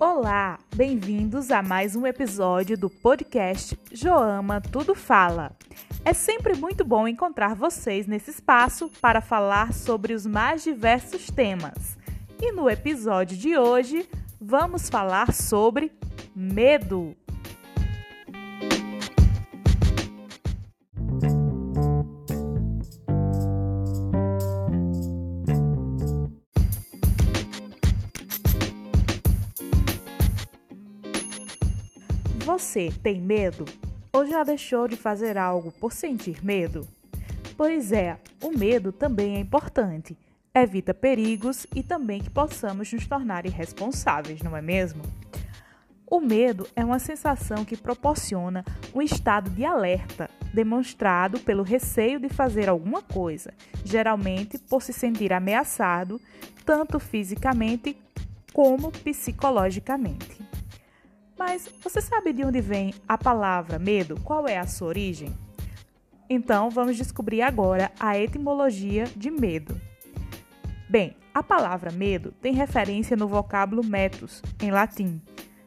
Olá, bem-vindos a mais um episódio do podcast Joama Tudo Fala. É sempre muito bom encontrar vocês nesse espaço para falar sobre os mais diversos temas. E no episódio de hoje, vamos falar sobre medo. Você tem medo? Ou já deixou de fazer algo por sentir medo? Pois é, o medo também é importante. Evita perigos e também que possamos nos tornar irresponsáveis, não é mesmo? O medo é uma sensação que proporciona um estado de alerta, demonstrado pelo receio de fazer alguma coisa, geralmente por se sentir ameaçado, tanto fisicamente como psicologicamente. Mas você sabe de onde vem a palavra medo? Qual é a sua origem? Então vamos descobrir agora a etimologia de medo. Bem, a palavra medo tem referência no vocábulo metus, em latim.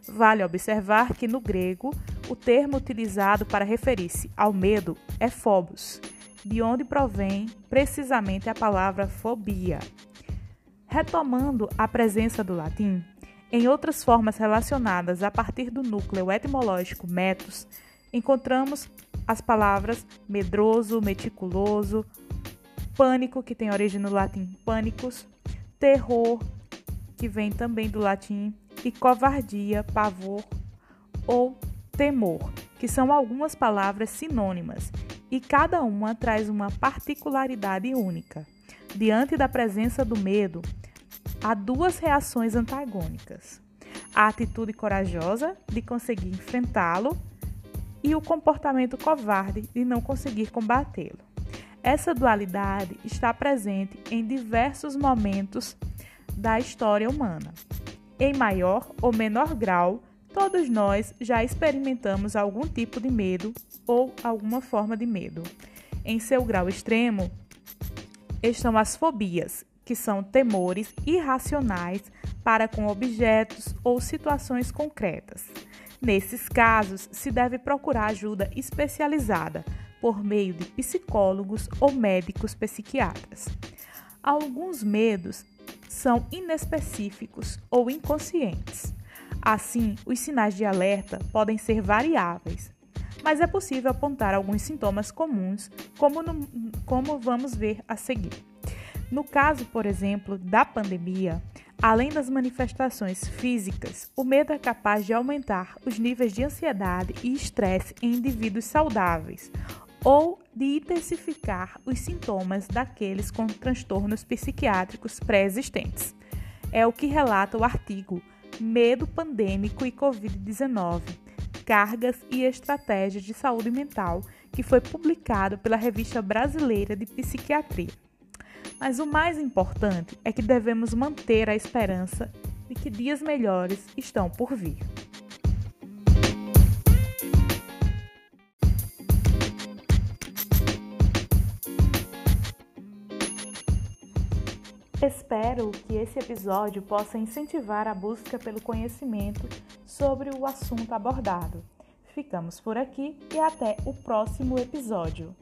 Vale observar que no grego o termo utilizado para referir-se ao medo é phobos, de onde provém precisamente a palavra fobia. Retomando a presença do latim, em outras formas relacionadas a partir do núcleo etimológico metus, encontramos as palavras medroso, meticuloso, pânico, que tem origem no latim pânicos, terror, que vem também do latim, e covardia, pavor ou temor, que são algumas palavras sinônimas, e cada uma traz uma particularidade única. Diante da presença do medo, há duas reações antagônicas: a atitude corajosa de conseguir enfrentá-lo e o comportamento covarde de não conseguir combatê-lo. Essa dualidade está presente em diversos momentos da história humana. Em maior ou menor grau, todos nós já experimentamos algum tipo de medo ou alguma forma de medo. Em seu grau extremo, estão as fobias, que são temores irracionais para com objetos ou situações concretas. Nesses casos, se deve procurar ajuda especializada por meio de psicólogos ou médicos psiquiatras. Alguns medos são inespecíficos ou inconscientes. Assim, os sinais de alerta podem ser variáveis, mas é possível apontar alguns sintomas comuns, como, no, como vamos ver a seguir. No caso, por exemplo, da pandemia, além das manifestações físicas, o medo é capaz de aumentar os níveis de ansiedade e estresse em indivíduos saudáveis ou de intensificar os sintomas daqueles com transtornos psiquiátricos pré-existentes. É o que relata o artigo Medo Pandêmico e Covid-19 Cargas e Estratégias de Saúde Mental, que foi publicado pela Revista Brasileira de Psiquiatria. Mas o mais importante é que devemos manter a esperança de que dias melhores estão por vir. Espero que esse episódio possa incentivar a busca pelo conhecimento sobre o assunto abordado. Ficamos por aqui e até o próximo episódio.